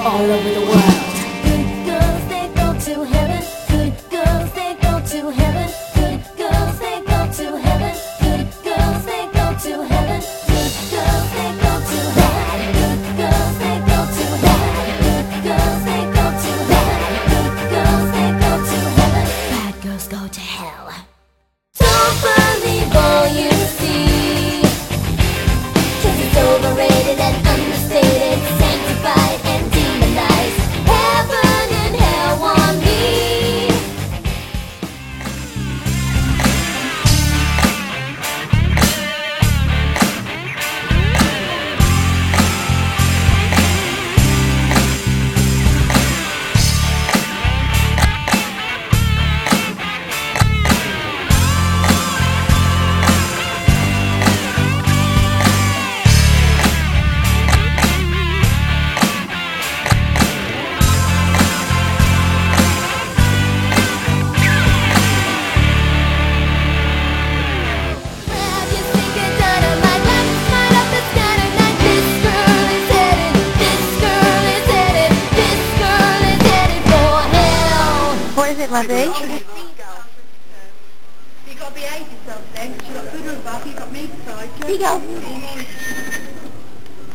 all over the world. Good girls, they go to heaven. Good girls, they go to heaven. Good girls, they go to heaven. Good girls, they go to heaven. Good girls, they go to heaven. Good girls, they go to heaven. Good girls, they go to heaven. Good girls, they go to heaven. Bad girls go to hell. Don't it, Levy? You've got to be 80 something. You've got food and bad. You've got me side. Seagull.